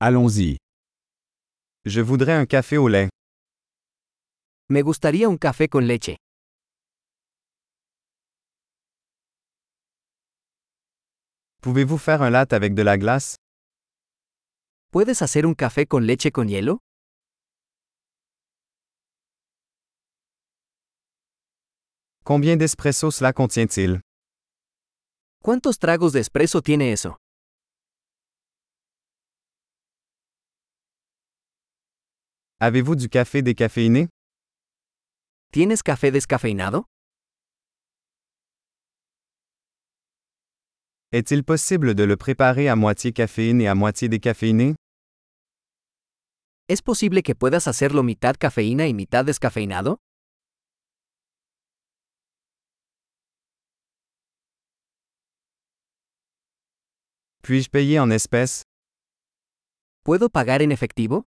Allons-y. Je voudrais un café au lait. Me gustaría un café con leche. Pouvez-vous faire un latte avec de la glace? ¿Puedes hacer un café con leche con hielo? Combien d'espresso cela contient-il? ¿Cuántos tragos de espresso tiene eso? Avez-vous du café décaféiné? ¿Tienes café descafeinado? Est-il possible de le préparer à moitié caféine et à moitié décaféiné? ¿Es posible que puedas hacerlo mitad cafeína y mitad descafeinado? Puis-je payer en espèces? ¿Puedo pagar en efectivo?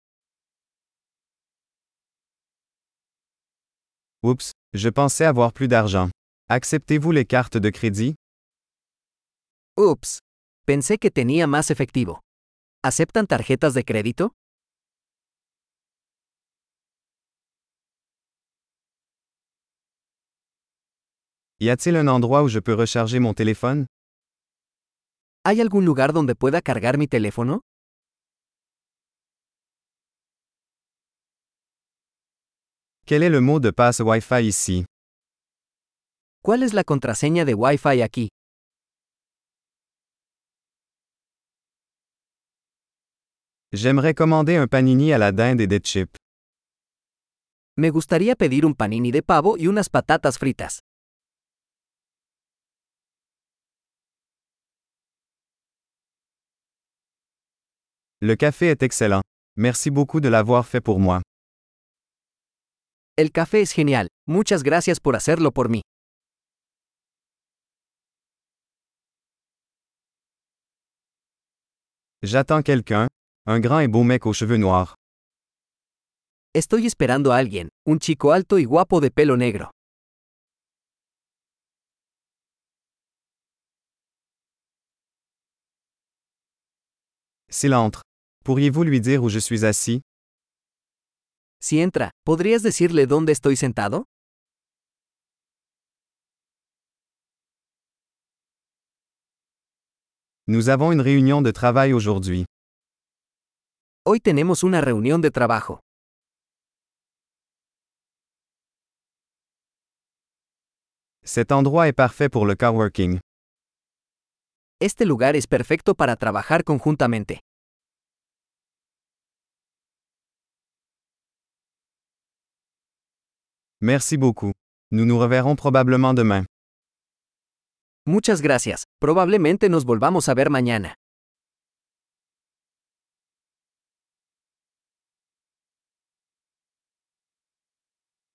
Oups, je pensais avoir plus d'argent. Acceptez-vous les cartes de crédit? Ups. Pensé que tenía más efectivo. ¿Aceptan tarjetas de crédito? Y a-t-il un endroit où je peux recharger mon téléphone? ¿Hay algún lugar donde pueda cargar mi teléfono? Quel est le mot de passe Wi-Fi ici? ¿Cuál es la contraseña de Wi-Fi aquí? J'aimerais commander un panini à la dinde et des chips. Me gustaría pedir un panini de pavo y unas patatas fritas. Le café est excellent. Merci beaucoup de l'avoir fait pour moi. El café es genial. Muchas gracias por hacerlo por mí. J'attends quelqu'un, un grand et beau mec aux cheveux noirs. Estoy esperando a alguien, un chico alto y guapo de pelo negro. S'il entre, pourriez-vous lui dire où je suis assis? Si entra, ¿podrías decirle dónde estoy sentado? Nous avons une réunion de travail aujourd'hui. Hoy tenemos una reunión de trabajo. Cet endroit est parfait pour le coworking. Este lugar es perfecto para trabajar conjuntamente. Merci beaucoup. Nous nous reverrons probablement demain. Muchas gracias. Probablemente nos volvamos a ver mañana.